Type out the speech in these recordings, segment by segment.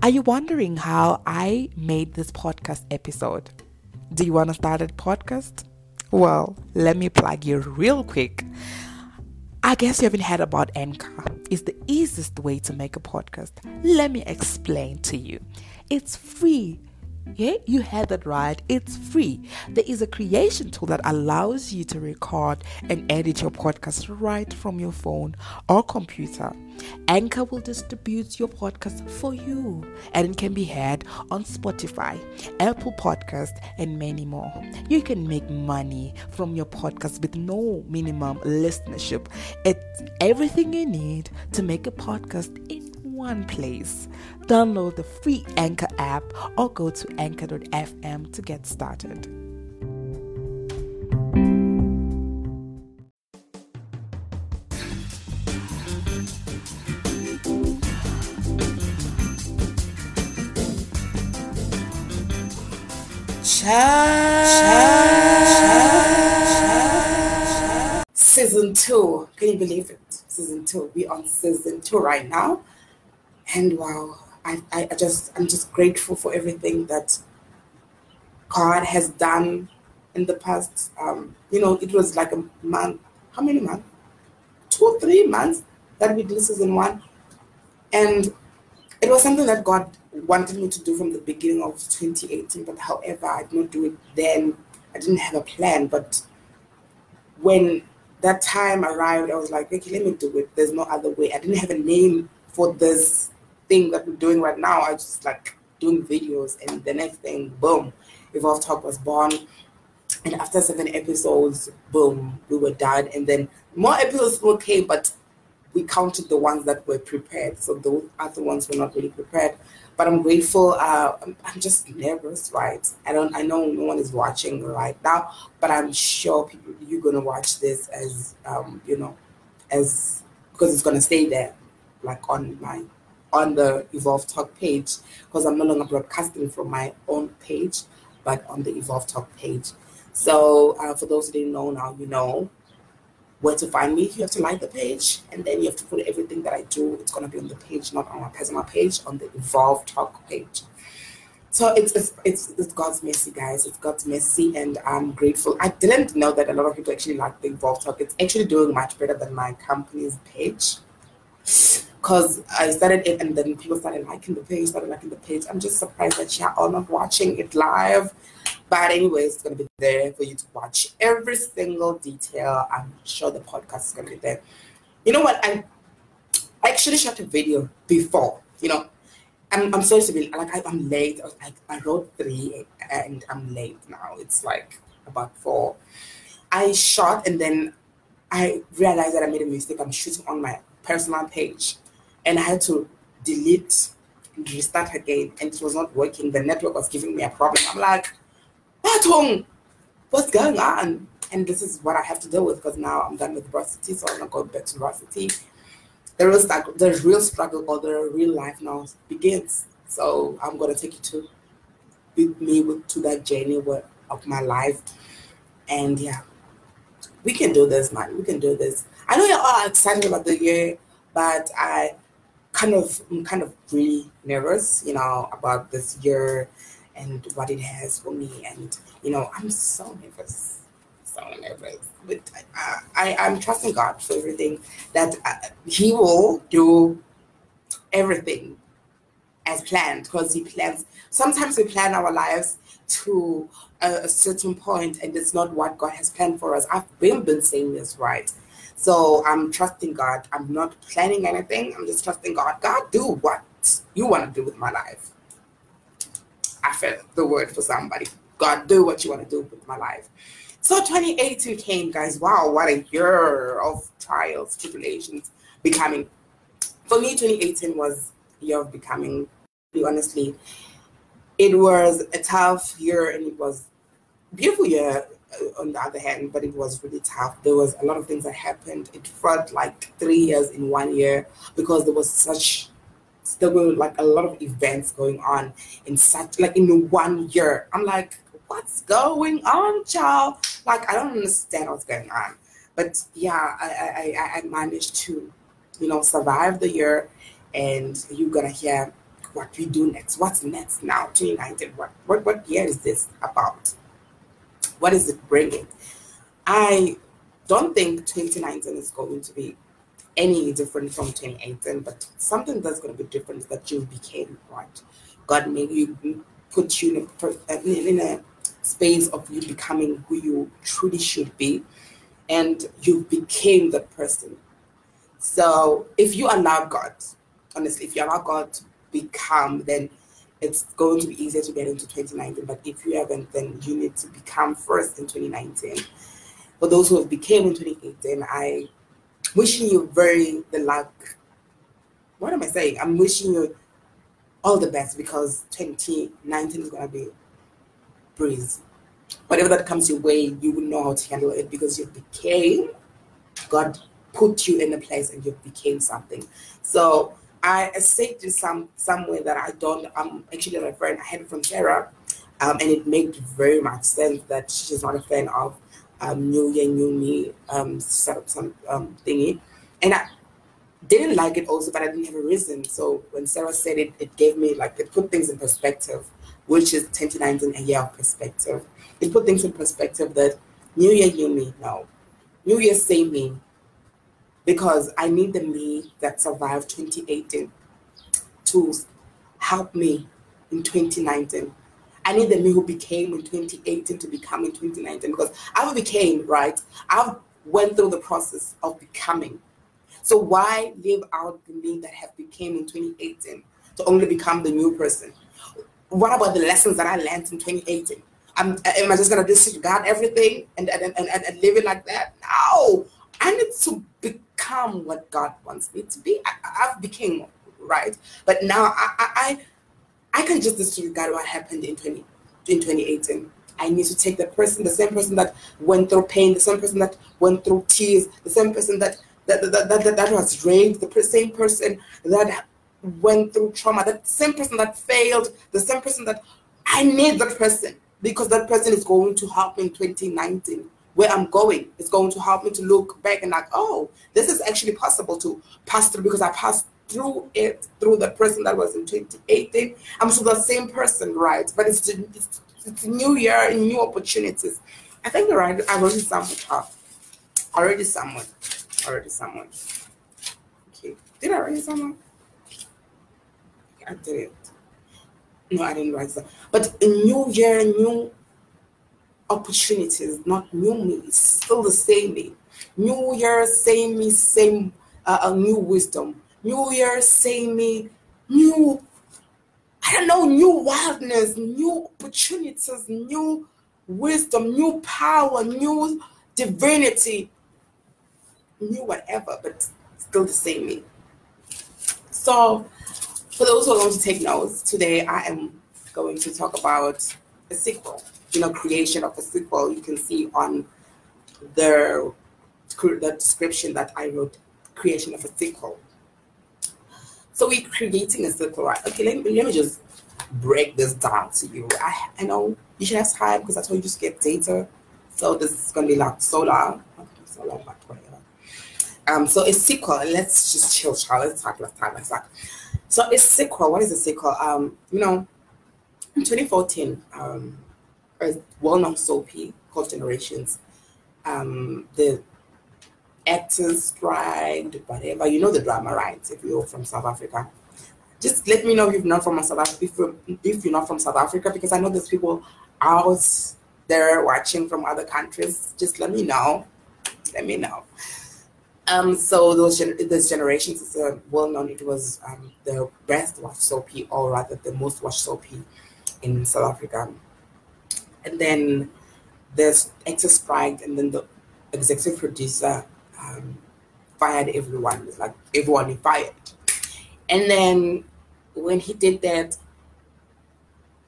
Are you wondering how I made this podcast episode? Do you want to start a podcast? Well, let me plug you real quick. I guess you haven't heard about Anchor. It's the easiest way to make a podcast. Let me explain to you. It's free yeah, you heard that right. It's free. There is a creation tool that allows you to record and edit your podcast right from your phone or computer. Anchor will distribute your podcast for you and it can be heard on Spotify, Apple Podcast, and many more. You can make money from your podcast with no minimum listenership. It's everything you need to make a podcast in one place. Download the free Anchor app or go to anchor.fm to get started. Season two. Can you believe it? Season two. We're on season two right now and wow I, I just i'm just grateful for everything that god has done in the past um, you know it was like a month how many months? Two three months that we did season one. And it was something that god wanted me to do from the beginning of 2018 but however i did not do it then. I didn't have a plan but when that time arrived i was like okay let me do it. There's no other way. I didn't have a name for this thing that we're doing right now. I just like doing videos, and the next thing, boom, Evolve Talk was born. And after seven episodes, boom, we were done. And then more episodes will came, but we counted the ones that were prepared. So those other ones were not really prepared. But I'm grateful. Uh, I'm, I'm just nervous, right? I don't. I know no one is watching right now, but I'm sure people you're gonna watch this as um, you know, as because it's gonna stay there, like on my on the Evolve Talk page because I'm no longer broadcasting from my own page, but on the Evolve Talk page. So uh, for those who didn't know now, you know where to find me. You have to like the page, and then you have to put everything that I do. It's gonna be on the page, not on my personal page, on the Evolve Talk page. So it's, it's it's it's God's mercy, guys. It's God's mercy, and I'm grateful. I didn't know that a lot of people actually like the Evolve Talk. It's actually doing much better than my company's page because I started it and then people started liking the page, started liking the page. I'm just surprised that you're all not watching it live. But anyway, it's gonna be there for you to watch every single detail. I'm sure the podcast is gonna be there. You know what? I actually shot a video before. You know, I'm I'm sorry to be like I, am late. I, I wrote three and I'm late now. It's like about four. I shot and then I realized that I made a mistake. I'm shooting on my personal page and I had to delete and restart again, and it was not working. The network was giving me a problem. I'm like, Batong, what's going on? And this is what I have to deal with because now I'm done with varsity, so I'm not going back to varsity. The real the real struggle or the real life now begins. So I'm gonna take you to with me with, to that journey of my life, and yeah, we can do this, man. We can do this. I know you're all excited about the year, but I kind of I'm kind of really nervous, you know, about this year and what it has for me. And you know, I'm so nervous, so nervous. But I, I I'm trusting God for everything that uh, He will do everything as planned because He plans. Sometimes we plan our lives to a, a certain point, and it's not what God has planned for us. I've been been saying this right so I'm trusting God. I'm not planning anything. I'm just trusting God. God, do what you want to do with my life. I felt the word for somebody. God, do what you want to do with my life. So 2018 came, guys. Wow, what a year of trials, tribulations, becoming. For me, 2018 was year of becoming. Honestly, it was a tough year and it was beautiful year Uh, on the other hand, but it was really tough. There was a lot of things that happened. It felt like three years in one year because there was such there were like a lot of events going on in such like in one year. I'm like, what's going on, child? Like I don't understand what's going on. But yeah, I I, I managed to, you know, survive the year and you're gonna hear what we do next. What's next now? 2019. What what what year is this about? What is it bringing? I don't think 2019 is going to be any different from 2018, but something that's going to be different is that you became right. God made you, put you in a, in a space of you becoming who you truly should be, and you became the person. So if you allow God, honestly, if you allow God to become, then it's going to be easier to get into 2019. But if you haven't, then you need to become first in 2019. For those who have became in 2018, I wishing you very the luck. What am I saying? I'm wishing you all the best because 2019 is gonna be breeze. Whatever that comes your way, you will know how to handle it because you became God put you in a place and you became something. So I said to some somewhere that I don't. I'm actually a friend. I had it from Sarah, um, and it made very much sense that she's not a fan of um, New Year, New Me, um, some um, thingy, and I didn't like it also, but I didn't have a reason. So when Sarah said it, it gave me like it put things in perspective, which is 2019 a year of perspective. It put things in perspective that New Year, New Me, no, New Year, same me, because I need the me that survived 2018 to help me in 2019. I need the me who became in 2018 to become in 2019 because I've became, right? I've went through the process of becoming. So why live out the me that have became in 2018 to only become the new person? What about the lessons that I learned in 2018? I'm, am I just gonna disregard everything and, and, and, and live it like that? No, I need to become what God wants me to be. I, have became right, but now I, I I can just disregard what happened in 20 in 2018. I need to take the person, the same person that went through pain, the same person that went through tears, the same person that that that, that, that, that was raped, the same person that went through trauma, that same person that failed, the same person that I need that person because that person is going to help me in 2019 where I'm going. It's going to help me to look back and like, oh, this is actually possible to pass through because I passed through it through the person that was in 2018. I'm still the same person, right? But it's it's, it's new year and new opportunities. I think you're right. I already someone. Uh, already someone. Already someone. Okay. Did I write someone? I did it. No, I didn't write that. But a new year, new opportunities, not new me. It's still the same me. New year, same me, same uh, a new wisdom. New year, same me, new. I don't know, new wildness, new opportunities, new wisdom, new power, new divinity, new whatever, but still the same me. So, for those who are going to take notes, today I am going to talk about a sequel you know, creation of a sequel, you can see on the, the description that I wrote, creation of a sequel. So we're creating a sequel, right? Okay, let me, let me just break this down to you. I, I know you should have time because I told you just get data. So this is to be like so long. So long, but whatever. Um, so a sequel, let's just chill, child. Let's talk, let's talk, let's talk. So a sequel, what is a sequel? Um, you know, in 2014, um, a well-known soapy called Generations. Um, the actors strike, whatever. You know the drama, right? If you're from South Africa, just let me know if you're not from South Africa. If you're, not from South Africa, because I know there's people out there watching from other countries. Just let me know. Let me know. Um, so those generations is a well known. It was um, the best watched soapy, or rather the most watched soapy in South Africa and then there's actor strike, and then the executive producer um, fired everyone. It's like everyone fired. And then when he did that,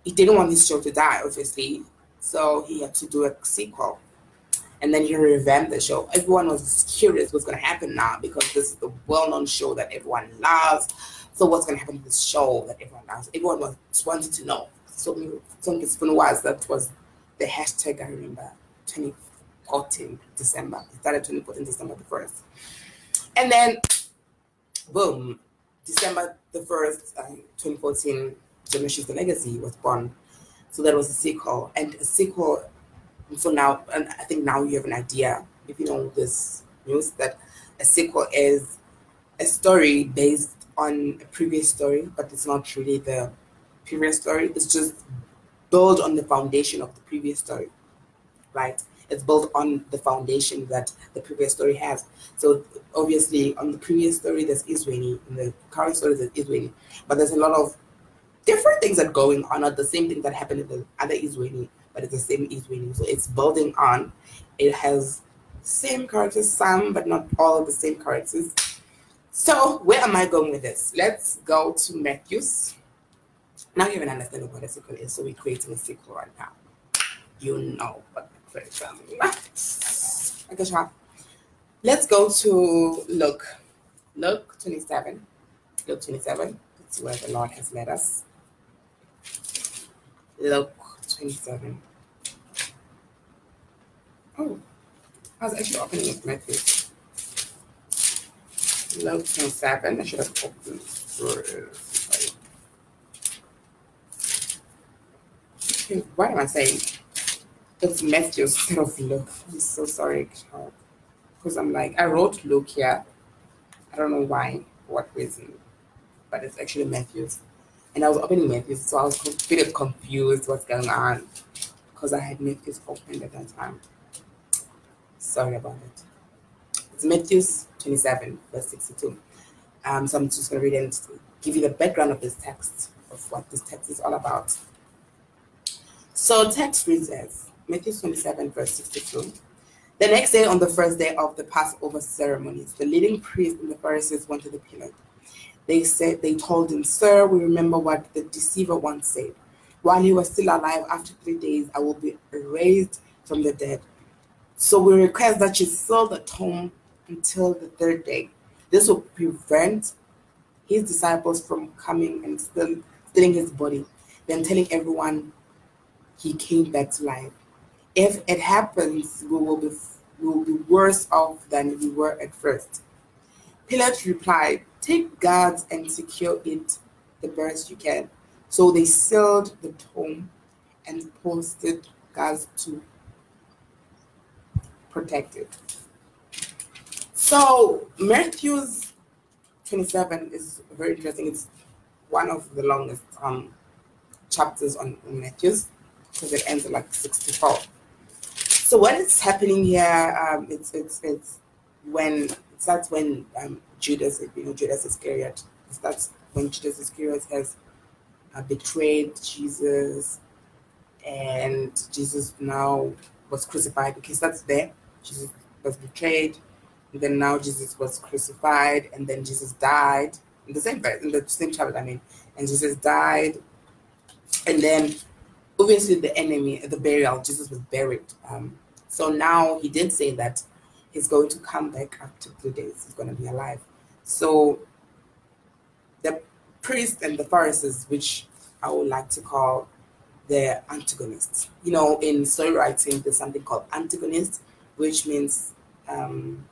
he didn't want his show to die, obviously. So he had to do a sequel. And then he revamped the show. Everyone was curious what's going to happen now because this is the well known show that everyone loves. So, what's going to happen to this show that everyone loves? Everyone was wanted to know. So, something was that was the hashtag, I remember, 2014 December. It started 2014 December the 1st. And then, boom, December the 1st, uh, 2014, Generations the Legacy was born. So that was a sequel. And a sequel, so now, and I think now you have an idea, if you know this news, that a sequel is a story based on a previous story, but it's not really the previous story. It's just built on the foundation of the previous story, right? It's built on the foundation that the previous story has. So obviously, on the previous story, there's Izweni. In the current story, there's Izweni. But there's a lot of different things that are going on, not the same thing that happened in the other Izweni, but it's the same Izweni. So it's building on. It has same characters, some, but not all of the same characters. So where am I going with this? Let's go to Matthew's. Now you even understand what a sequel is. So we're creating a sequel right now. You know what the creation Okay, sure. Let's go to Luke. Luke 27. Luke 27. That's where the Lord has led us. Luke 27. Oh, I was actually opening it Matthew. Luke 27. I should have opened What am I saying? It's Matthew instead of Luke. I'm so sorry, Because I'm like, I wrote Luke here. I don't know why, what reason, but it's actually Matthew's. And I was opening Matthew's, so I was a bit confused what's going on because I had Matthew's open at that time. Sorry about it. It's Matthew 27, verse 62. Um, so I'm just going to read and give you the background of this text, of what this text is all about. So text reads as Matthew 27, verse 62. The next day, on the first day of the Passover ceremonies, the leading priest and the Pharisees went to the Pilate. They said they told him, Sir, we remember what the deceiver once said. While he was still alive, after three days, I will be raised from the dead. So we request that you seal the tomb until the third day. This will prevent his disciples from coming and stealing his body, then telling everyone he came back to life. If it happens, we will be we will be worse off than we were at first. Pilate replied, Take guards and secure it the best you can. So they sealed the tomb and posted guards to protect it. So Matthew's 27 is very interesting. It's one of the longest um, chapters on, on Matthew's because it ends at like 64. So what is happening here? Um, it's it's it's when it starts when um, Judas, you know, Judas Iscariot. It starts when Judas Iscariot has uh, betrayed Jesus, and Jesus now was crucified. So that's there. Jesus was betrayed and then now Jesus was crucified, and then Jesus died in the same in the same chapter. I mean, and Jesus died, and then obviously the enemy, the burial, Jesus was buried. Um, so now he did say that he's going to come back after three days. He's going to be alive. So the priest and the Pharisees, which I would like to call the antagonists. You know, in story writing, there's something called antagonist, which means um,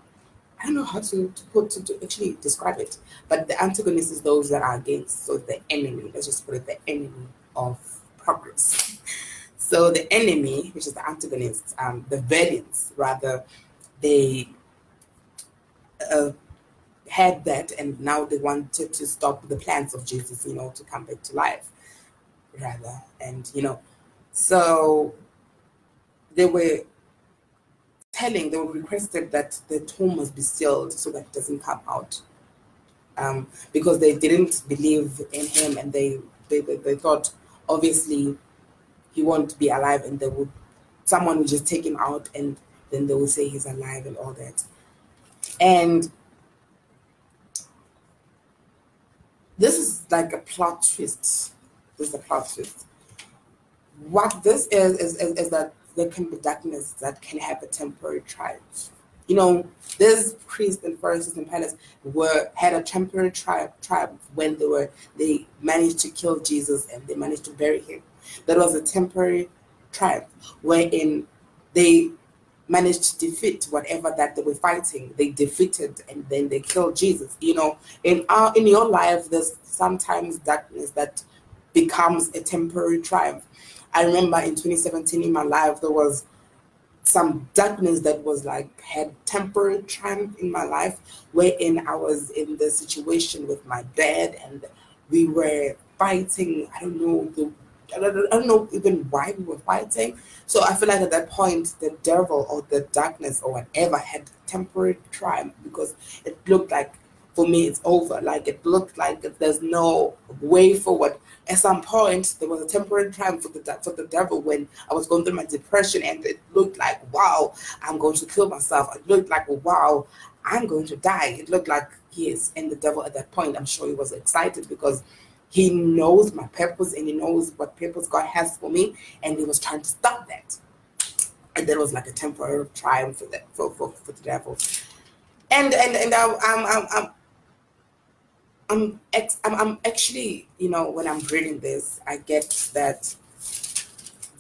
I don't know how to, to put to, to, actually describe it, but the antagonist is those that are against, so the enemy. Let's just put it the enemy of progress. So the enemy, which is the antagonist, um, the villains rather, they uh, had that, and now they wanted to stop the plans of Jesus, you know, to come back to life, rather, and you know, so they were telling, they were requested that the tomb must be sealed so that it doesn't come out. Um, because they didn't believe in him and they, they, they thought obviously he won't be alive and they would someone would just take him out and then they will say he's alive and all that. And this is like a plot twist. This is a plot twist. What this is is, is, is that there can be darkness that can have a temporary triumph. You know, these priests and Pharisees and Pilates were had a temporary triumph, triumph when they were they managed to kill Jesus and they managed to bury him. That was a temporary triumph wherein they managed to defeat whatever that they were fighting. They defeated and then they killed Jesus. You know, in our in your life, there's sometimes darkness that becomes a temporary triumph. I remember in 2017 in my life there was some darkness that was like had temporary triumph in my life, wherein I was in the situation with my dad and we were fighting. I don't know the I don't, know even why we were fighting. So I feel like at that point, the devil or the darkness or whatever had temporary triumph because it looked like for me it's over. Like it looked like there's no way forward. At some point, there was a temporary triumph for the for the devil when I was going through my depression, and it looked like wow, I'm going to kill myself. It looked like wow, I'm going to die. It looked like yes, and the devil at that point, I'm sure he was excited because he knows my purpose and he knows what purpose God has for me, and he was trying to stop that. And that was like a temporary triumph for that for, for, for the devil. And and and I'm I'm I'm I'm, ex- I'm I'm actually you know when I'm reading this, I get that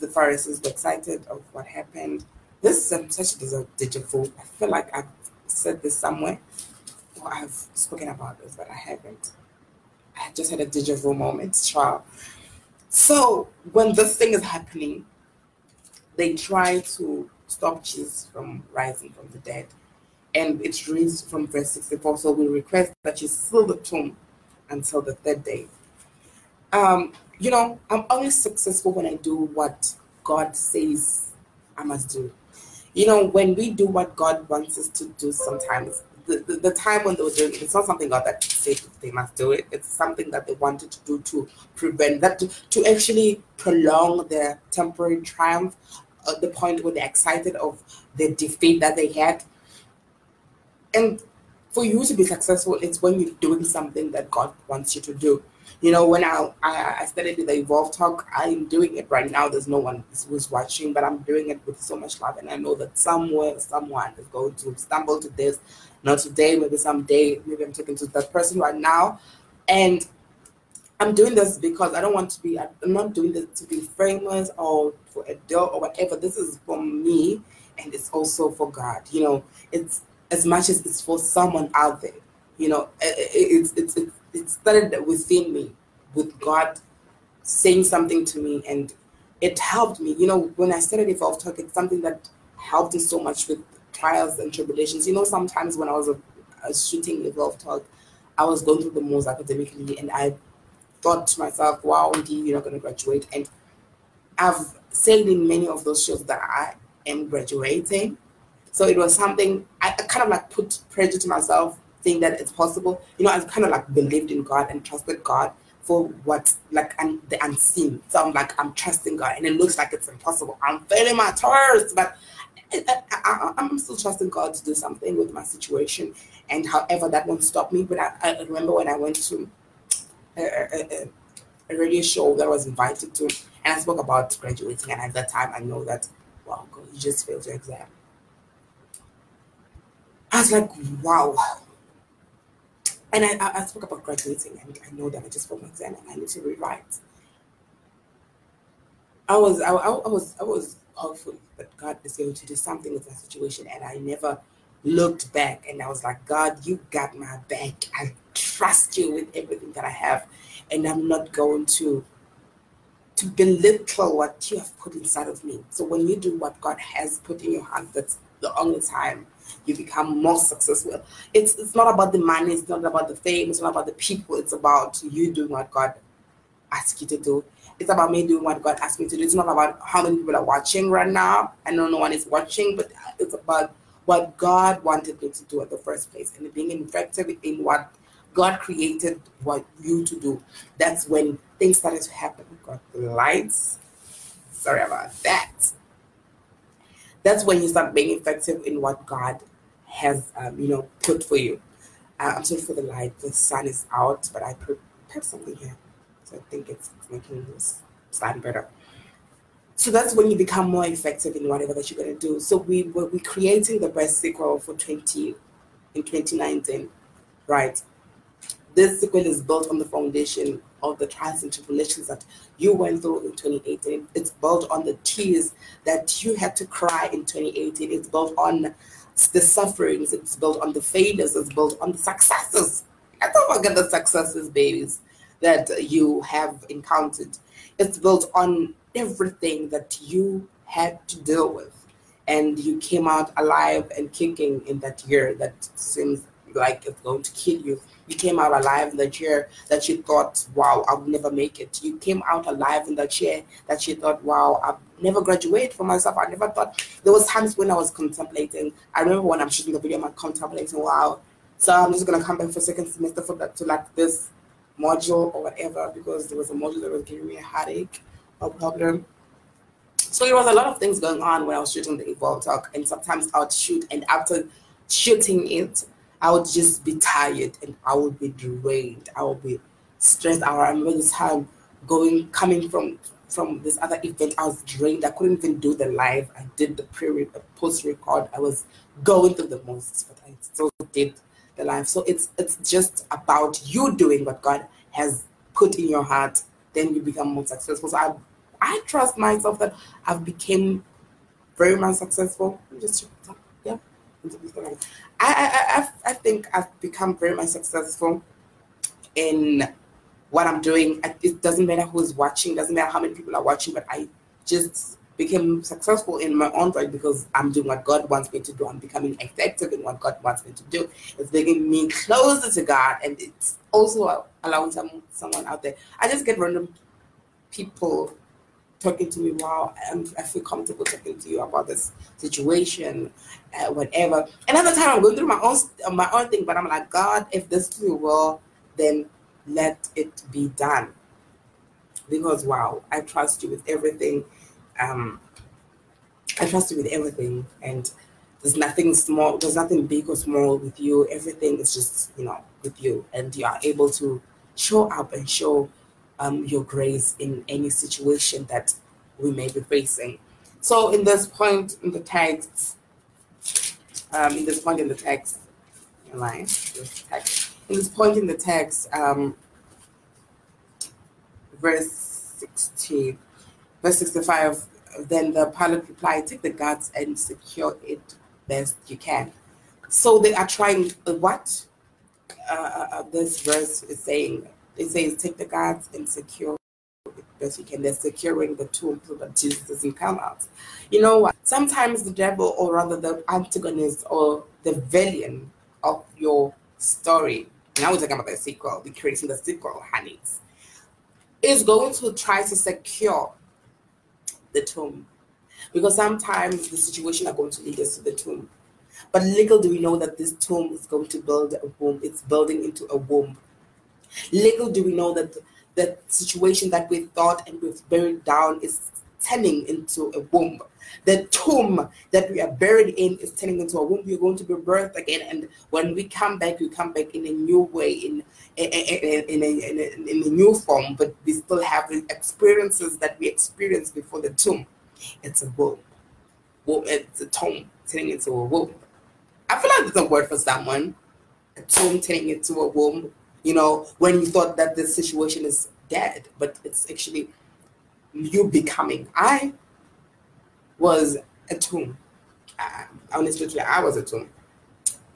the Pharisees were excited of what happened. This is such a vu. I feel like I've said this somewhere, or I've spoken about this, but I haven't. I just had a vu moment, child. So when this thing is happening, they try to stop Jesus from rising from the dead. And it reads from verse 64. So we request that you seal the tomb until the third day. Um, you know, I'm only successful when I do what God says I must do. You know, when we do what God wants us to do, sometimes the, the, the, time when they were doing it, it's not something God that said they must do it. It's something that they wanted to do to prevent that, to, to actually prolong their temporary triumph, at the point where they're excited of the defeat that they had. And for you to be successful, it's when you're doing something that God wants you to do. You know, when I, I, started the Evolve Talk, I'm doing it right now. There's no one who's watching, but I'm doing it with so much love. And I know that somewhere, someone is going to stumble to this not today, maybe someday, maybe I'm talking to that person right now. And I'm doing this because I don't want to be, I'm not doing this to be famous or for a deal or whatever. This is for me and it's also for God. You know, it's as much as it's for someone out there. You know, it's, it's, it's, it started within me with God saying something to me and it helped me. You know, when I started Evolve Talk, it's something that helped me so much with trials and tribulations. You know, sometimes when I was a, a shooting Evolve Talk, I was going through the most academically, and I thought to myself, wow, indeed, you're not going to graduate. And I've said in many of those shows that I am graduating. So it was something I, I kind of like put pressure to myself, saying that it's possible. You know, I kind of like believed in God and trusted God for what like un, the unseen. So I'm like I'm trusting God, and it looks like it's impossible. I'm failing my tours, but I, am still trusting God to do something with my situation, and however that won't stop me. But I, I remember when I went to a, a, a, radio show that I was invited to, and I spoke about graduating, and at that time I know that, wow, God, you just failed your exam. I was like, wow. And I, I spoke about graduating, and I know that I just failed my exam, and I need to rewrite. I was, I, I was, I was hopeful that God is going to do something with my situation. And I never looked back and I was like, God, you got my back. I trust you with everything that I have. And I'm not going to to belittle what you have put inside of me. So when you do what God has put in your hand, that's the only time you become more successful. It's it's not about the money, it's not about the fame, it's not about the people, it's about you doing what God asked you to do it's about me doing what God asked me to do. It's not about how many people are watching right now. I know no one is watching, but it's about what God wanted me to do at the first place and being effective in what God created what you to do. That's when things started to happen. The lights. Sorry about that. That's when you start being effective in what God has, um, you know, put for you. Uh, I'm sorry for the light. The sun is out, but I prepared something here. So I think it's, making this stand better. So that's when you become more effective in whatever that you're going to do. So we were we creating the best sequel for 20 in 2019, right? This sequel is built on the foundation of the trials and tribulations that you went through in 2018. It's built on the tears that you had to cry in 2018. It's built on the sufferings. It's built on the failures. It's built on the successes. I don't forget oh the successes, babies, that you have encountered. It's built on everything that you had to deal with. And you came out alive and kicking in that year that seems like it's going to kill you. You came out alive in that year that you thought, wow, I'll never make it. You came out alive in that year that you thought, wow, I'll never graduate for myself. I never thought there was times when I was contemplating. I remember when I'm shooting the video, I'm contemplating, wow. So I'm just gonna come back for second semester for that to like this module or whatever because there was a module that was giving me a headache or problem. So there was a lot of things going on when I was shooting the Evolve talk, and sometimes I would shoot, and after shooting it, I would just be tired and I would be drained. I would be stressed. I remember this time going coming from from this other event. I was drained. I couldn't even do the live. I did the pre post record. I was going through the most, but I still did the live. So it's it's just about you doing what God has put in your heart. Then you become more successful. So I I trust myself that I've became very much successful. Just yeah. I, I, I, think I've become very much successful in what I'm doing. It doesn't matter who's watching, doesn't matter how many people are watching, but I just became successful in my own right because I'm doing what God wants me to do. I'm becoming effective in what God wants me to do. It's bringing me closer to God, and it's also allowing some someone out there. I just get random people talking to me, wow, I'm, I feel comfortable talking to you about this situation, uh, whatever. Another time I'm going through my own my own thing, but I'm like, God, if this is will, then let it be done. Because wow, I trust you with everything. Um, I trust you with everything, and there's nothing small, there's nothing big or small with you. Everything is just you know with you, and you are able to show up and show um, your grace in any situation that we may be facing. So, in this point in the text, um, in this point in the text, line, this text, in this point in the text, um, verse 16, verse 65, then the Pilate replied, Take the guards and secure it best you can. So they are trying, uh, what? Uh, uh, uh this verse is saying, it says take the guards and secure it best you can. They're securing the tomb so that Jesus doesn't come out. You know what? Sometimes the devil, or rather the antagonist or the villain of your story, now we're talking about the sequel, we're creating the sequel, honeys, is going to try to secure the tomb. Because sometimes the situation are going to lead us to the tomb. But little do we know that this tomb is going to build a womb. It's building into a womb Little do we know that the situation that we thought and we've buried down is turning into a womb. The tomb that we are buried in is turning into a womb. We're going to be birthed again, and when we come back, we come back in a new way, in in, in, a, in, a, in a new form. But we still have the experiences that we experienced before the tomb. It's a womb. It's a tomb turning into a womb. I feel like it's a word for someone. A tomb turning into a womb you know, when you thought that the situation is dead, but it's actually you becoming. I was a tomb. I, honestly, I was a tomb.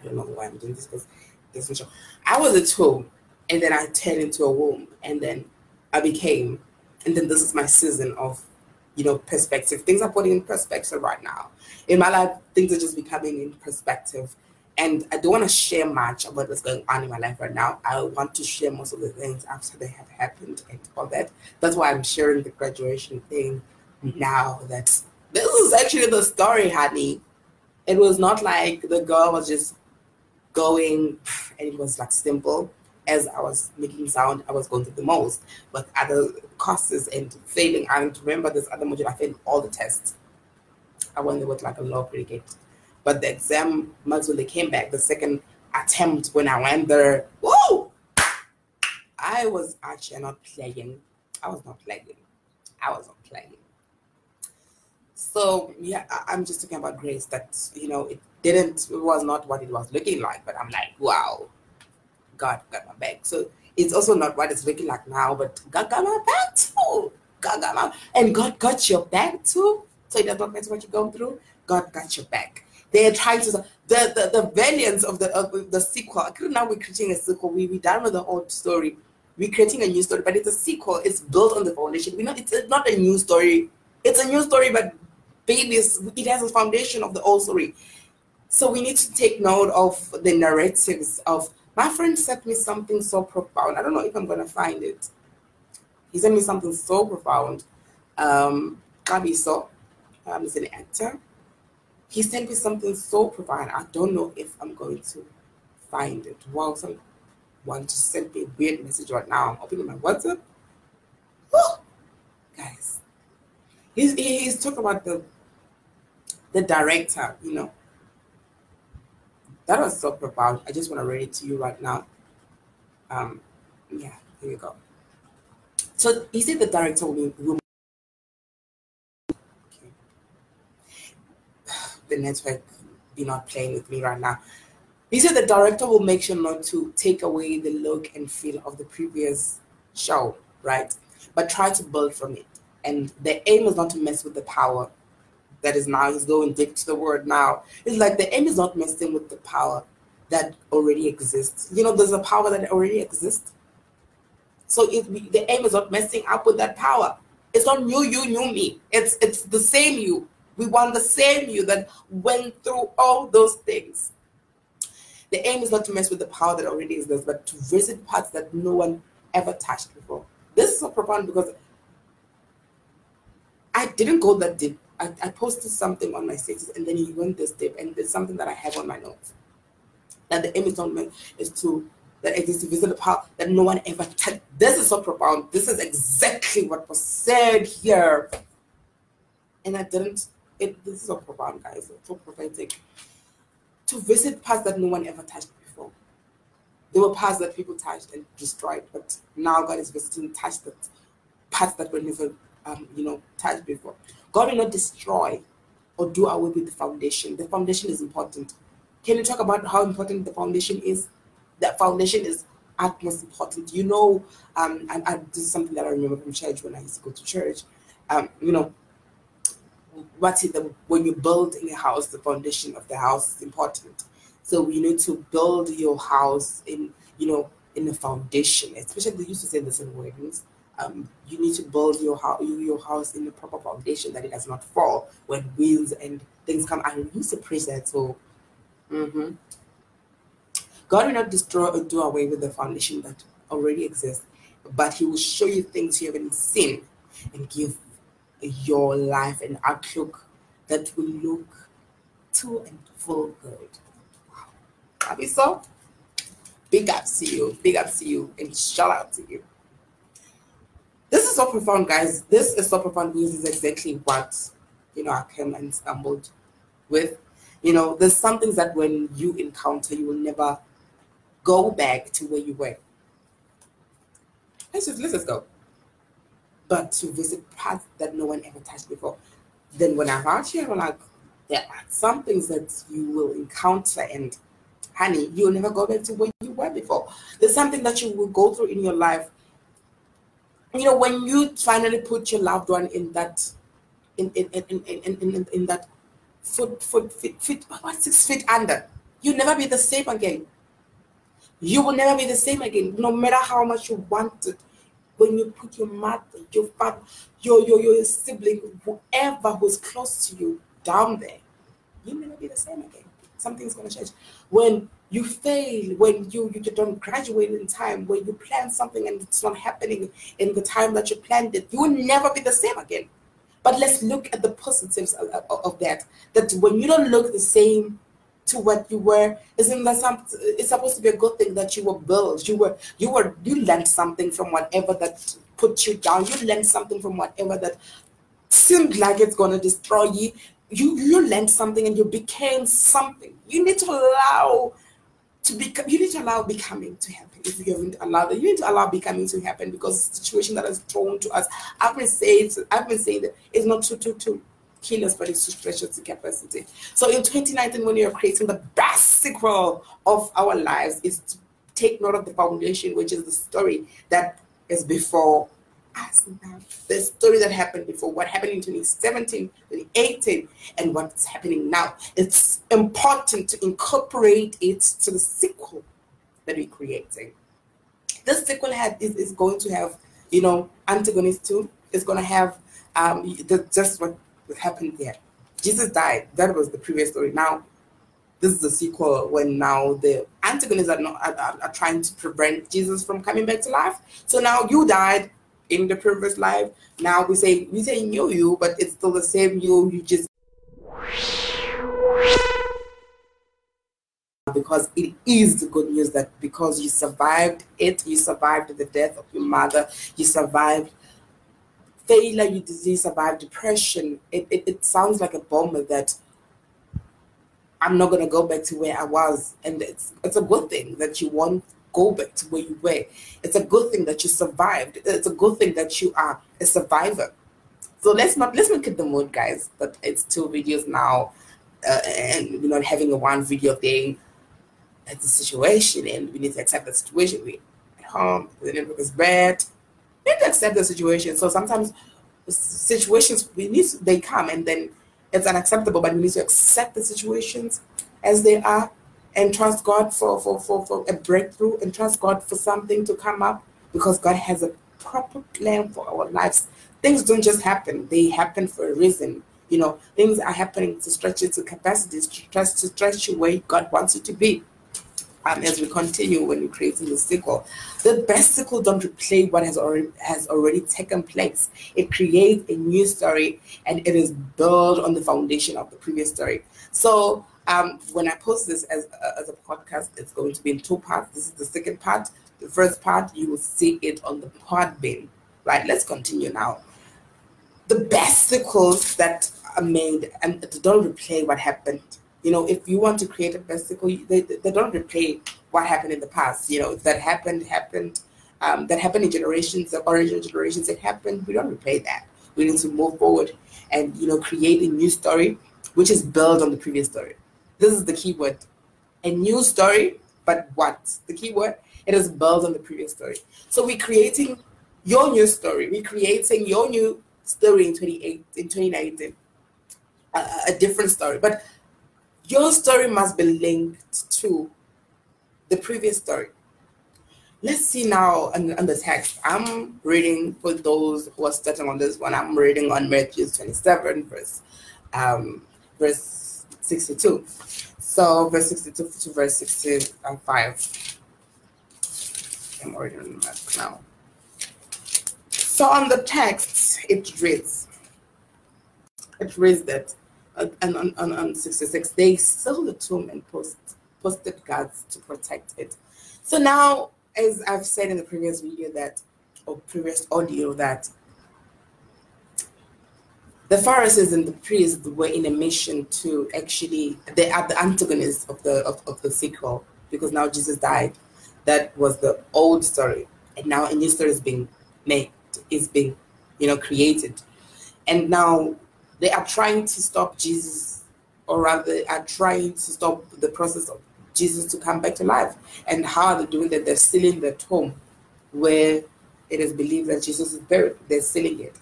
I don't know why I'm doing this because this is. I was a tomb, and then I turned into a womb, and then I became, and then this is my season of, you know, perspective. Things are putting in perspective right now. In my life, things are just becoming in perspective and I don't want to share much about what's going on in my life right now. I want to share most of the things after they have happened and all that. That's why I'm sharing the graduation thing now. That this is actually the story, honey. It was not like the girl was just going and it was like simple as I was making sound, I was going through the most. But other courses and failing, I remember this other module, I failed all the tests. I went there with like a low grade but the exam months when they came back, the second attempt when I went there, whoa! I was actually not playing. I was not playing. I was not playing. So yeah, I, am just talking about grace. That you know, it didn't. It was not what it was looking like. But I'm like, wow, God got my back. So it's also not what it's looking like now, but God got my back too. God got my and God got your back too. So it does not matter what you're going through. God got your back. They're trying to the the, the of the of the sequel. Now we're creating a sequel. We we done with the old story. We're creating a new story, but it's a sequel. It's built on the foundation. We know it's not a new story. It's a new story, but babies it has a foundation of the old story. So we need to take note of the narratives of my friend sent me something so profound. I don't know if I'm gonna find it. He sent me something so profound. Um Kabiso, um, is an actor. He sent me something so profound. I don't know if I'm going to find it. Wow, someone just sent me a weird message right now. I'm opening my WhatsApp. Guys, he's he's talking about the the director, you know, that was so profound. I just want to read it to you right now. Um, yeah, here you go. So he said the director will will okay. The network be not playing with me right now. He said the director will make sure not to take away the look and feel of the previous show, right? But try to build from it. And the aim is not to mess with the power that is now he's going deep to the word now. It's like the aim is not messing with the power that already exists. You know, there's a power that already exists. So it, the aim is not messing up with that power. It's not new you, new me. It's it's the same you. We want the same you that went through all those things. The aim is not to mess with the power that already exists, but to visit parts that no one ever touched before. This is so profound because I didn't go that deep I, I posted something on my status and then you went this deep and there's something that I have on my notes. That the image on is to that exists to visit a part that no one ever touched. This is so profound. This is exactly what was said here. And I didn't it this is so profound, guys. It's so prophetic. To visit parts that no one ever touched before. There were parts that people touched and destroyed, but now God is visiting touch that parts that were never um, you know, touched before. God will not destroy or do away with the foundation. The foundation is important. Can you talk about how important the foundation is? That foundation is utmost important. You know, um, and, and this is something that I remember from church when I used to go to church. Um, you know, what's it the, when you build in a house, the foundation of the house is important. So you need to build your house in, you know, in a foundation. Especially they used to say this in weddings um, you need to build your house, your house in the proper foundation that it does not fall when winds and things come. I used to preach that. So, mm-hmm. God will not destroy or do away with the foundation that already exists, but He will show you things you haven't seen and give your life an outlook that will look to and full good. Wow. Happy so? Big up to you. Big up to you. And shout out to you. This is so profound, guys. This is so profound because it's exactly what you know I came and stumbled with. You know, there's some things that when you encounter, you will never go back to where you were. Let's just let's just go. But to visit paths that no one ever touched before. Then when I'm out here, I'm like, there are some things that you will encounter and honey, you'll never go back to where you were before. There's something that you will go through in your life you know, when you finally put your loved one in that, in in in in, in, in, in that foot foot feet, feet what six feet under, you'll never be the same again. You will never be the same again, no matter how much you want it. When you put your mother, your father, your your your sibling, whoever who's close to you down there, you never be the same again. Something's gonna change. When you fail when you, you don't graduate in time, when you plan something and it's not happening in the time that you planned it, you will never be the same again. But let's look at the positives of, of, of that. That when you don't look the same to what you were, isn't that some, it's supposed to be a good thing that you were built. You were you were you learned something from whatever that put you down. You learned something from whatever that seemed like it's gonna destroy you. You you learned something and you became something. You need to allow to become you need to allow becoming to happen if you haven't allowed it you need to allow becoming to happen because the situation that is thrown to us i've been saying i've been saying that it's not too too to kill us but it's to to capacity so in 2019 when you're creating the best sequel of our lives is to take note of the foundation, which is the story that is before us now. The story that happened before, what happened in 2017, 2018, and what's happening now. It's important to incorporate it to the sequel that we're creating. This sequel had, is, is going to have, you know, antagonists too. It's going to have um, the, just what happened there. Jesus died. That was the previous story. Now, this is the sequel when now the antagonists are, not, are, are trying to prevent Jesus from coming back to life. So now you died in the previous life. Now we say we say new you, but it's still the same you. You just because it is the good news that because you survived it, you survived the death of your mother, you survived failure, you, you survive depression. It, it, it sounds like a bomb that I'm not gonna go back to where I was, and it's it's a good thing that you won't go back to where you were. It's a good thing that you survived. It's a good thing that you are a survivor. So let's not let's not get the mood, guys. But it's two videos now, uh, and we're not having a one video thing. It's a situation, and we need to accept the situation. We at home, the network is bad. Need to accept the situation. So sometimes situations we need they come, and then it's unacceptable. But we need to accept the situations as they are and trust God for, for, for, for a breakthrough and trust God for something to come up because God has a proper plan for our lives. Things don't just happen, they happen for a reason. You know, things are happening to stretch you to capacities, to stretch, to stretch you where God wants you to be. Um, as we continue when we're creating the sequel. The best sequel don't replay what has already has already taken place. It creates a new story and it is built on the foundation of the previous story. So um, when I post this as a, as a podcast, it's going to be in two parts. This is the second part. The first part, you will see it on the Podbean. Right, let's continue now. The best sequels that are made and don't replay what happened. You know, if you want to create a sequel, they, they don't replay what happened in the past. You know, that happened, happened, um, that happened in generations, the original generations, it happened. We don't replay that. We need to move forward and, you know, create a new story which is built on the previous story. This is the keyword. A new story, but what? The keyword, it is built on the previous story. So we're creating your new story. We're creating your new story in 28 in 2019. A, a different story. But your story must be linked to the previous story. Let's see now on, on the text. I'm reading for those who are starting on this one. I'm reading on Matthew 27, verse um, verse 62. So verse 62 to verse 65. I'm already on the now. So on the text, it reads, it reads that, Uh, and on, on, on 66, they sealed the tomb and post, posted guards to protect it. So now, as I've said in the previous video that, or previous audio, that the Pharisees and the priests were in a mission to actually they are the antagonists of the of, of the sequel because now Jesus died. That was the old story. And now a new story is being made, is being, you know, created. And now they are trying to stop Jesus, or rather they are trying to stop the process of Jesus to come back to life. And how are they doing that? They're sealing the tomb where it is believed that Jesus is buried. They're sealing it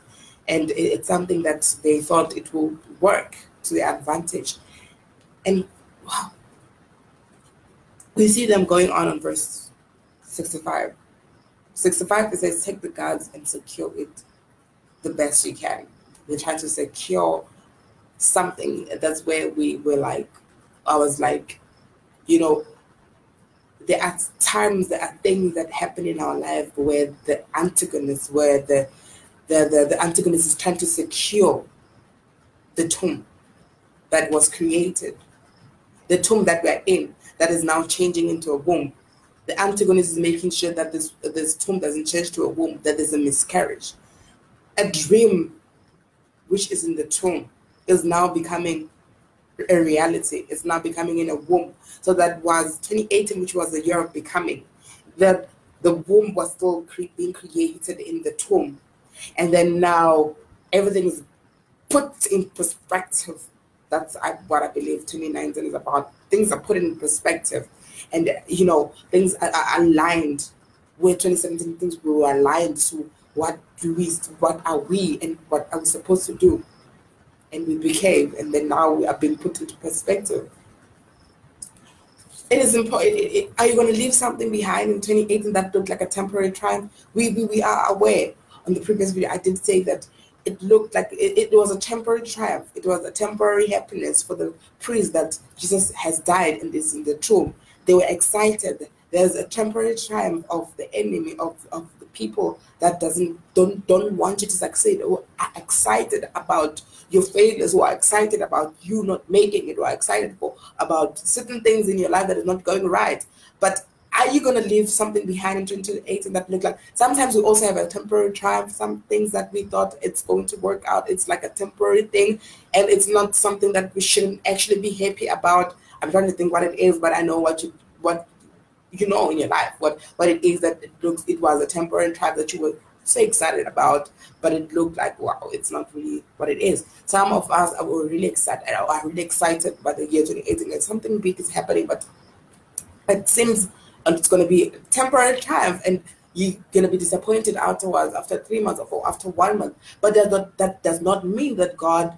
and it's something that they thought it will work to their advantage. And wow, we see them going on in verse 65. 65 it says, Take the guards and secure it the best you can. They're trying to secure something. That's where we were like, I was like, you know, there are times, there are things that happen in our life where the antagonists, where the the, the, the antagonist is trying to secure the tomb that was created, the tomb that we're in, that is now changing into a womb. The antagonist is making sure that this, this tomb doesn't change to a womb, that there's a miscarriage. A dream, which is in the tomb, is now becoming a reality. It's now becoming in a womb. So that was 2018, which was the year of becoming, that the womb was still cre- being created in the tomb and then now everything is put in perspective. That's what I believe 2019 is about. Things are put in perspective. and you know things are, are aligned. Where 2017 things were aligned to what do we, what are we, and what are we supposed to do, and we became, and then now we are being put into perspective. It is important. It, it, are you going to leave something behind in 2018 that looked like a temporary triumph? We, we, we are aware. On the previous video, I did say that it looked like it, it was a temporary triumph. It was a temporary happiness for the priests that Jesus has died and is in the tomb. They were excited. There's a temporary triumph of the enemy of, of people that doesn't don't don't want you to succeed or are excited about your failures who are excited about you not making it who are excited for about certain things in your life that is not going right. But are you going to leave something behind in 2018 that look like sometimes we also have a temporary triumph some things that we thought it's going to work out it's like a temporary thing and it's not something that we shouldn't actually be happy about. I'm trying to think what it is but i know what you what you know in your life what what it is that it looks it was a temporary triumph that you were so excited about but it looked like wow it's not really what it is. Some of us are really excited uh, are really excited by the year 2018 and something big is happening but it seems and it's going to be temporary time and you're going to be disappointed afterwards after three months or after one month. But that, that does not mean that god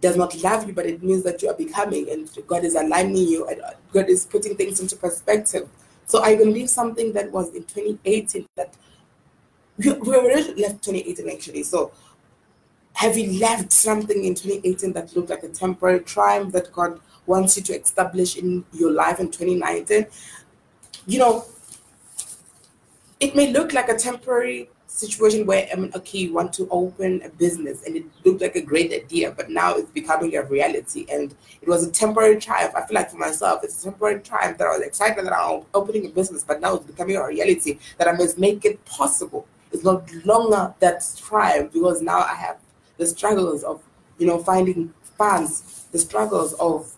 does not love you but it means that you are becoming and god is aligning you and god is putting things into perspective so i believe something that was in 2018 that we, we already left 2018 actually. So have you left something in 2018 that looked like a temporary triumph that god wants you to establish in your life in 2019 you know, it may look like a temporary situation where I mean, okay, you want to open a business and it looked like a great idea, but now it's becoming a reality. And it was a temporary triumph. I feel like for myself, it's a temporary triumph that I was excited that I'm opening a business, but now it's becoming a reality that I must make it possible. It's not longer that triumph because now I have the struggles of, you know, finding funds, the struggles of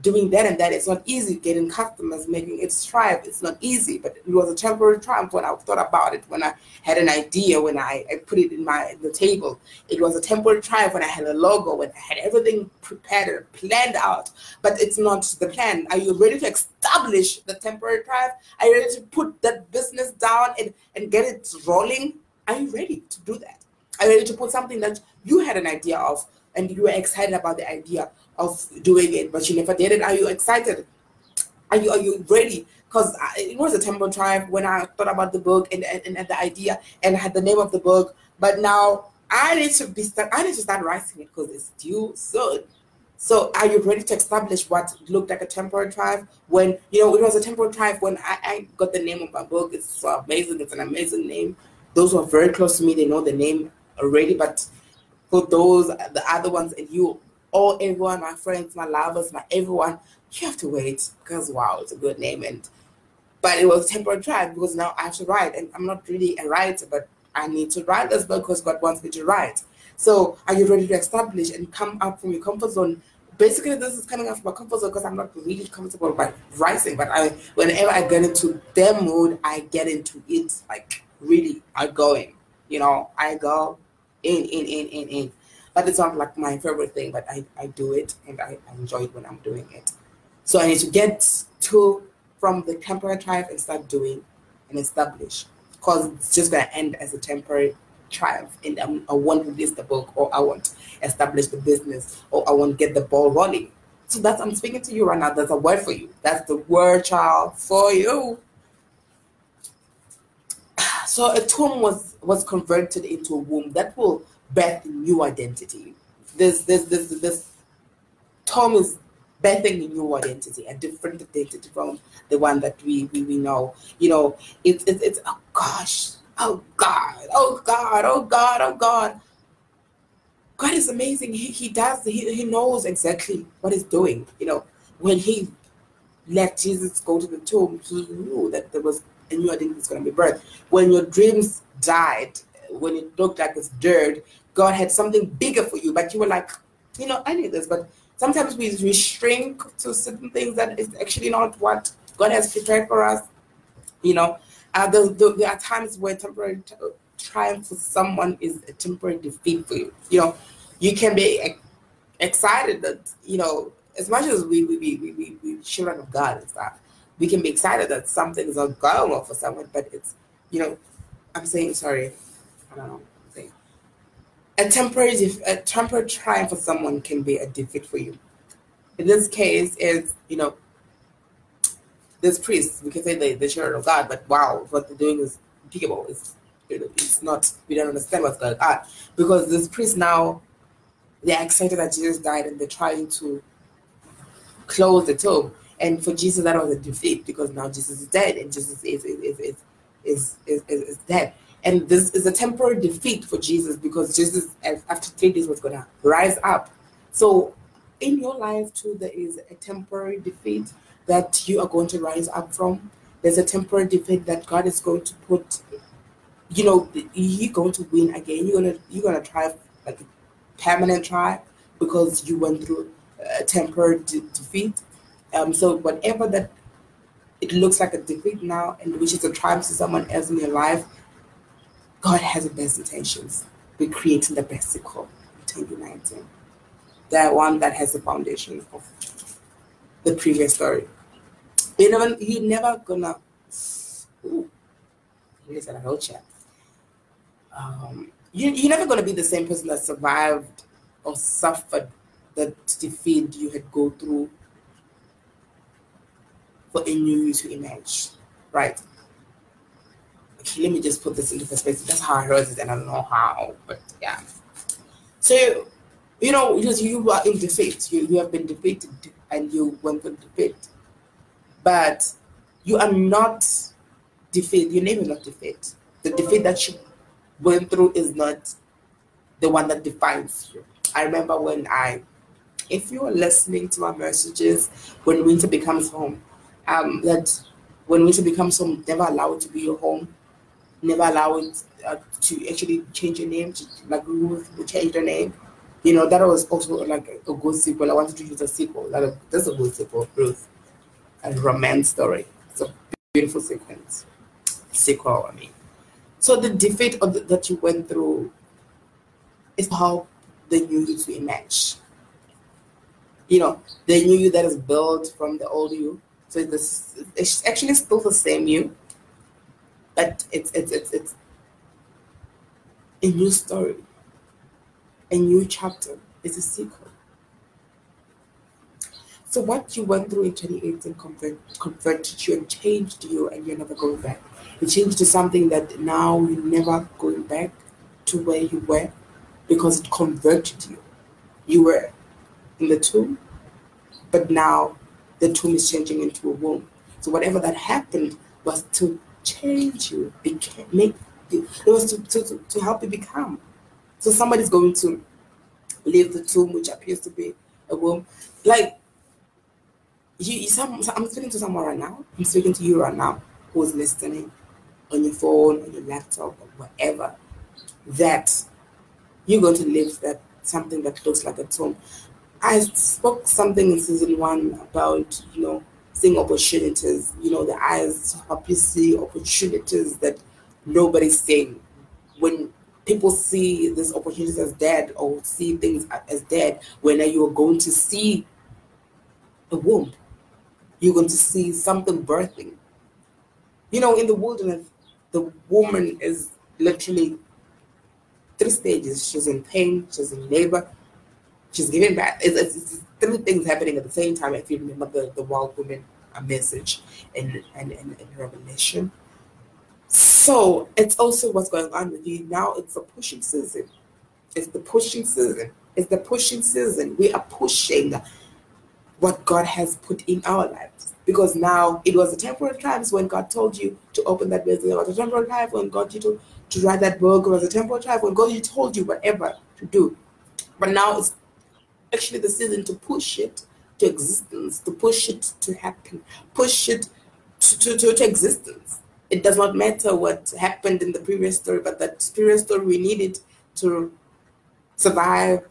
doing that and that. It's not easy getting customers, making it thrive. It's not easy, but it was a temporary triumph when I thought about it, when I had an idea, when I, I put it in my the table. It was a temporary triumph when I had a logo, when I had everything prepared and planned out. But it's not the plan. Are you ready to establish the temporary triumph? Are you ready to put that business down and, and get it rolling? Are you ready to do that? Are you ready to put something that you had an idea of and you were excited about the idea? Of doing it, but you never did it. Are you excited? Are you are you ready? Because it was a temple triumph when I thought about the book and, and, and the idea and had the name of the book. But now I need to be start, I need to start writing it because it's due soon. So are you ready to establish what looked like a temporary triumph when you know it was a temporary triumph when I, I got the name of my book. It's so amazing. It's an amazing name. Those who are very close to me, they know the name already. But for those the other ones and you all everyone, my friends, my lovers, my everyone, you have to wait because wow, it's a good name. And but it was temporary trial because now I have to write, and I'm not really a writer, but I need to write as well because God wants me to write. So are you ready to establish and come up from your comfort zone? Basically, this is coming out from my comfort zone because I'm not really comfortable by writing. But I, whenever I get into their mood, I get into it like really I outgoing. You know, I go in, in, in, in, in but it's not like my favorite thing, but I, I do it and I, I enjoy it when I'm doing it. So I need to get to from the temporary triumph and start doing and establish because it's just going to end as a temporary triumph and I'm, I want to release the book or I want to establish the business or I want to get the ball rolling. So that's I'm speaking to you right now. There's a word for you. That's the word, child, for you. So a tomb was was converted into a womb that will birth new identity. This this this this Tom is birthing a new identity, a different identity from the one that we we, we know. You know, it's it's it's oh gosh, oh God, oh God, oh God, oh God. God is amazing. He he does he, he knows exactly what he's doing. You know, when he let Jesus go to the tomb, he knew that there was a new identity was going to be birthed. When your dreams died, when it looked like it's dirt, God had something bigger for you, but you were like, you know, I need this. But sometimes we, we shrink to certain things that is actually not what God has prepared for us. You know, uh, the, the, there are times where temporary t- triumph for someone is a temporary defeat for you. You know, you can be excited that, you know, as much as we, we, we, we, we children of God and stuff, we can be excited that something's not going well for someone, but it's, you know, I'm saying sorry. I don't know. A temporary a temporary triumph for someone can be a defeat for you. In this case, is you know, this priest we can say they the children of God, but wow, what they're doing is unspeakable. It's it's not we don't understand what's going on because this priest now they're excited that Jesus died and they're trying to close the tomb. And for Jesus, that was a defeat because now Jesus is dead and Jesus is is is is, is, is, is dead. And this is a temporary defeat for Jesus because Jesus, after three days, was going to rise up. So, in your life, too, there is a temporary defeat that you are going to rise up from. There's a temporary defeat that God is going to put. You know, you're going to win again. You're gonna you're gonna try like a permanent try because you went through a temporary de- defeat. Um, so whatever that it looks like a defeat now, and which is a triumph to someone else in your life, God has the best intentions. We're creating the best sequel in 2019. The one that has the foundation of the previous story. You never, you're never gonna. Ooh, here's a whole chat. Um, you, you're never gonna be the same person that survived or suffered the defeat you had go through for a new you to emerge, right? Let me just put this into perspective. That's how I heard it, and I don't know how, but yeah. So, you know, because you are in defeat, you, you have been defeated and you went through defeat, but you are not defeat. Your name is not defeat. The defeat that you went through is not the one that defines you. I remember when I, if you are listening to my messages, when winter becomes home, um, that when winter becomes home, never allow it to be your home never allow it uh, to actually change your name, to, like Ruth will change the name. You know, that was also like a, good sequel. I wanted to use a sequel. That that's a good sequel, Ruth, a romance story. It's a beautiful sequence. Sequel, I mean. So the defeat the, that you went through is how the new you to emerge. You know, the new you that is built from the old you. So this it's actually still the same you, but it's it's it's it's a new story, a new chapter. It's a sequel. So what you went through in 2018 convert, converted you and changed you, and you're never going back. It changed to something that now you're never going back to where you were because it converted you. You were in the tomb, but now the tomb is changing into a womb. So whatever that happened was to change you, became, make it was to, to, to help you become. So somebody's going to leave the tomb, which appears to be a womb. Like you, you some, I'm speaking to someone right now. I'm speaking to you right now who's listening on your phone, on your laptop, or whatever. That you're going to live that something that looks like a tomb. I spoke something in season one about you know seeing opportunities. You know, the eyes you see opportunities that nobody's seeing. When people see these opportunities as dead or see things as dead, when you're going to see the womb, you're going to see something birthing. You know, in the wilderness, the woman is literally three stages. She's in pain, she's in labor, she's giving birth. It's, it's, it's, three things happening at the same time. If you remember the, the wild woman a message and, in, in, in Revelation. So it's also what's going on with you now. It's a pushing season. It's the pushing season. It's the pushing season. We are pushing what God has put in our lives. Because now it was the temporary times when God told you to open that business. It was a temporary time when God you to, to write that book. It was a temporary time when God you told you whatever to do. But now it's actually the season to push it to existence, to push it to happen, push it to, to, to, existence. It does not matter what happened in the previous story, but that previous story we needed to survive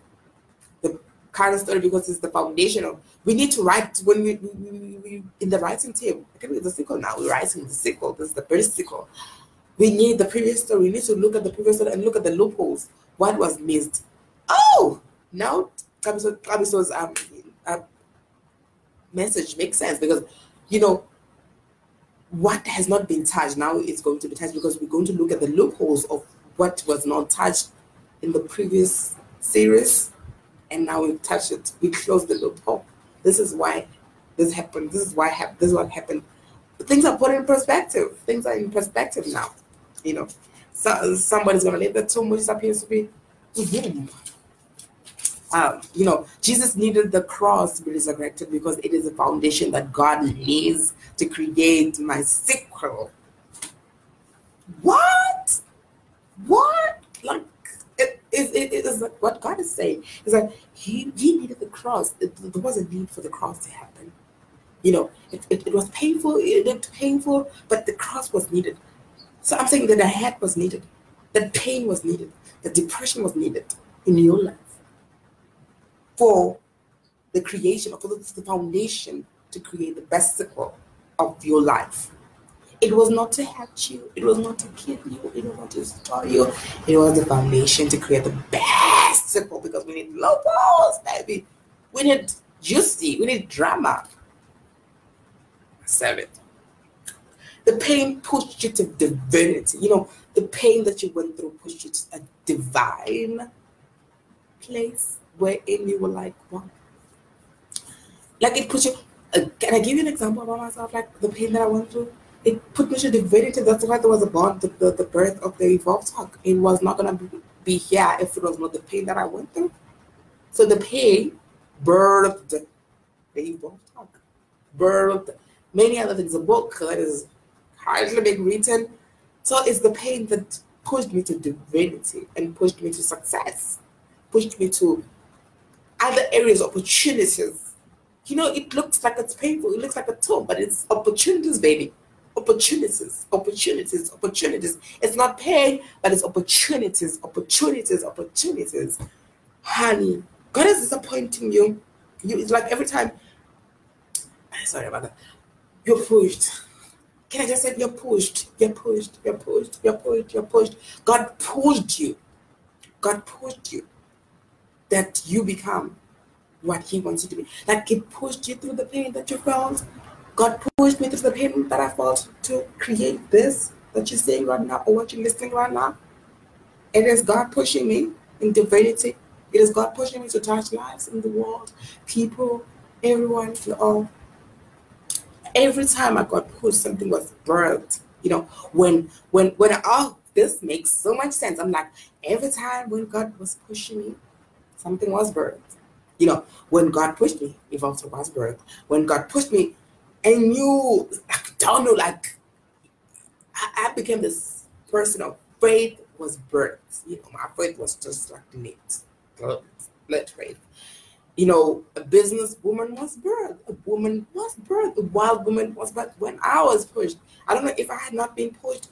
the current story because it's the foundation of we need to write when we, we, we, in the writing team. I think it's the sequel now. We're writing the sequel. This is the first sequel. We need the previous story. We need to look at the previous story and look at the loopholes. What was missed? Oh, now Kabiso's um, uh, message makes sense because, you know, what has not been touched now is going to be touched because we're going to look at the loopholes of what was not touched in the previous series and now we've touched it. We closed the loophole. This is why this happened. This is why hap- this is what happened. Things are put in perspective. Things are in perspective now you know. So somebody's going to leave the tomb which appears to be um, you know jesus needed the cross to be resurrected because it is a foundation that god needs to create my sequel what what like it, it, it is like what God is saying is that he, he needed the cross. It, there was a need for the cross to happen. You know, it, it, it was painful, it looked painful, but the cross was needed. So I'm saying that the head was needed, that pain was needed, that depression was needed in your life for the creation, for the, foundation to create the best of your life. It was not to hurt you. It was not to kill you. It was not to destroy you. It was the foundation to create the best circle because we need low balls, baby. We need juicy. We need drama. Seven. The pain pushed you to divinity. You know, the pain that you went through pushed you to a divine place wherein you were like, wow. Like it pushed you. Uh, can I give you an example about myself? Like the pain that I went through? it put me to divinity. That's why there was a bond, the, the, the birth of the Evolve Talk. It was not going to be, be here if it was not the pain that I went through. So the pain birthed the Evolve Talk, birthed many other things. A book that is hardly being written. So it's the pain that pushed me to divinity and pushed me to success, pushed me to other areas, opportunities. You know, it looks like it's painful. It looks like a tomb, but it's opportunities, baby opportunities, opportunities, opportunities. It's not pain, but it's opportunities, opportunities, opportunities. Honey, God is disappointing you. You it's like every time. Ah, sorry about that. You're pushed. Can I just say you're pushed? You're pushed. You're pushed. You're pushed. You're pushed. God pushed you. God pushed you that you become what He wants you to be. Like He pushed you through the pain that you felt. God pushed me through the pain that I felt to create this that you're seeing right now or what you're listening right now. It is God pushing me in divinity. It is God pushing me to touch lives in the world, people, everyone, all. Every time I got pushed, something was birthed. You know, when when when oh, this makes so much sense. I'm like, every time when God was pushing me, something was birthed. You know, when God pushed me, it also was birthed. When God pushed me, and you I don't know, like I, I became this person of faith was birthed. You know, my faith was just like lit, lit faith. You know, a business woman was birthed. A woman was birthed. A wild woman was birthed when I was pushed. I don't know if I had not been pushed,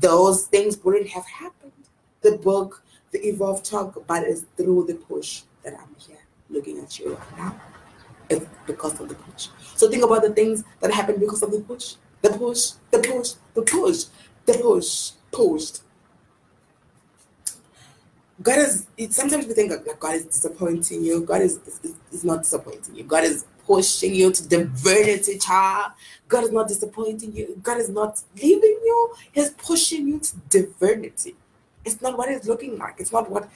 those things wouldn't have happened. The book, the Evolve Talk, but it's through the push that I'm here looking at you right now. It's because of the push. So think about the things that happen because of the push, the push, the push, the push, the push, pushed. God is. It, sometimes we think like God is disappointing you. God is, is is not disappointing you. God is pushing you to divinity, child. God is not disappointing you. God is not leaving you. He's pushing you to divinity. It's not what it's looking like. It's not what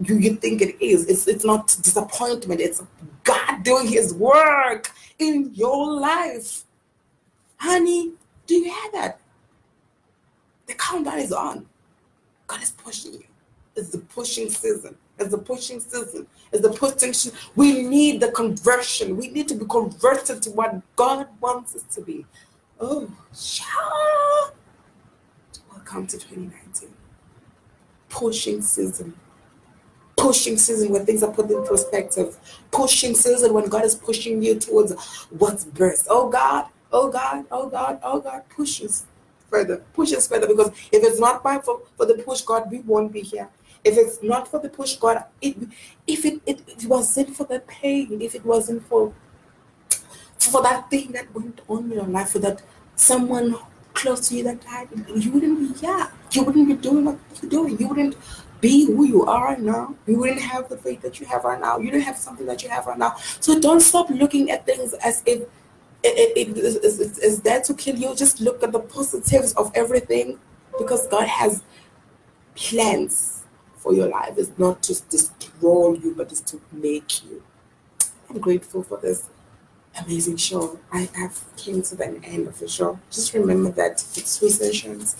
you, you think it is. It's it's not disappointment. It's God doing His work in your life. Honey, do you hear that? The countdown is on. God is pushing you. It's the pushing season. It's the pushing season. It's the pushing. Season. We need the conversion. We need to be converted to what God wants us to be. Oh, yeah. Welcome to 2019. Pushing season pushing season when things are put in perspective, pushing season when God is pushing you towards what's best. Oh God, oh God, oh God, oh God, pushes further, pushes further. Because if it's not by for, for the push, God, we won't be here. If it's not for the push, God, it, if it, it, it wasn't for the pain, if it wasn't for for that thing that went on in your life, for that someone close to you that died, you wouldn't be yeah, You wouldn't be doing what you're doing. You wouldn't be who you are right now. You wouldn't have the faith that you have right now. You don't have something that you have right now. So don't stop looking at things as if it, is, there to kill you. Just look at the positives of everything because God has plans for your life. It's not just destroy you, but it's to make you. I'm grateful for this amazing show. I have came to the end of the show. Just remember that it's three sessions.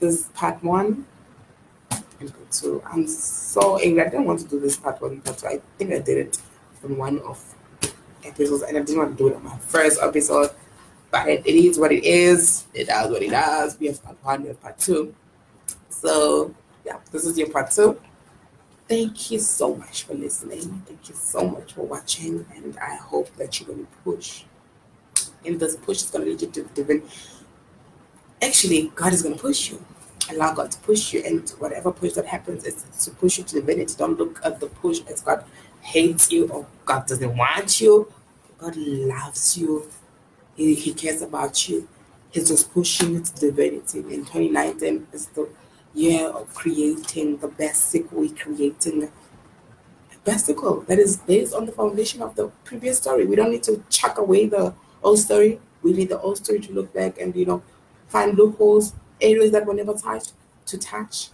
This part one and part two. I'm so angry. I didn't want to do this part one, but I think I did it on one of episodes, and I didn't want to do it on my first episode. But it, it is what it is. It does what it does. We have part one, we have part two. So yeah, this is your part two. Thank you so much for listening. Thank you so much for watching, and I hope that you're going to push. And this push is going to lead you to different. Actually, God is going to push you. Allow God to push you, and whatever push that happens is to push you to divinity. Don't look at the push as God hates you or God doesn't want you. God loves you. He, he cares about you. He's just pushing you to divinity. In 2019 is the year of creating the best sequel, we're creating a sequel that is based on the foundation of the previous story. We don't need to chuck away the old story. We need the old story to look back and you know find loopholes, areas that were never touched to touch.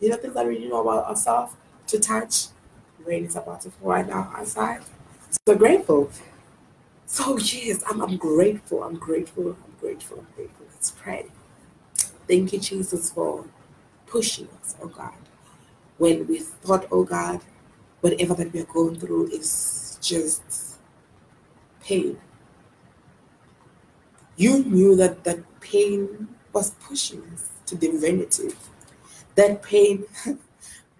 You know things that we know about ourselves to touch. Rain is about to fall right now outside. So grateful. So yes, I'm, I'm grateful. I'm grateful. I'm grateful. I'm grateful. Let's pray. Thank you, Jesus, for pushing us, oh God. When we thought, oh God, whatever that we're going through is just pain. You knew that that pain was pushing us to divinity. That pain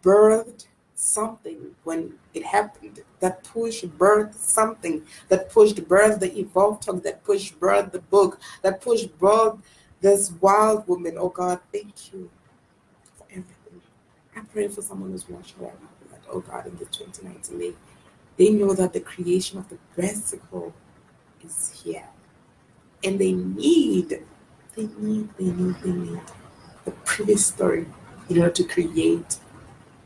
birthed something when it happened. That push birthed something. That pushed birthed the evolved. That push birthed the book. That push birthed this wild woman. Oh God, thank you I pray for someone who's watching right now Like, oh God, in the 2019, they, they know that the creation of the breasticle is here. And they need, they need, they need, they need the previous story in order to create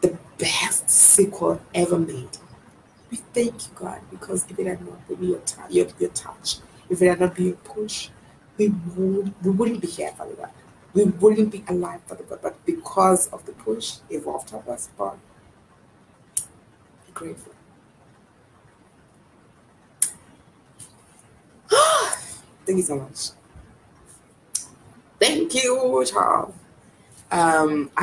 the best sequel ever made. We thank you, God, because if it had not been your, t- your, your touch, if it had not been your push, we, would, we wouldn't be here, Father God we wouldn't be alive for the God, but because of the push evolved of us, but be grateful. Thank you so much. Thank you, Charles. Um,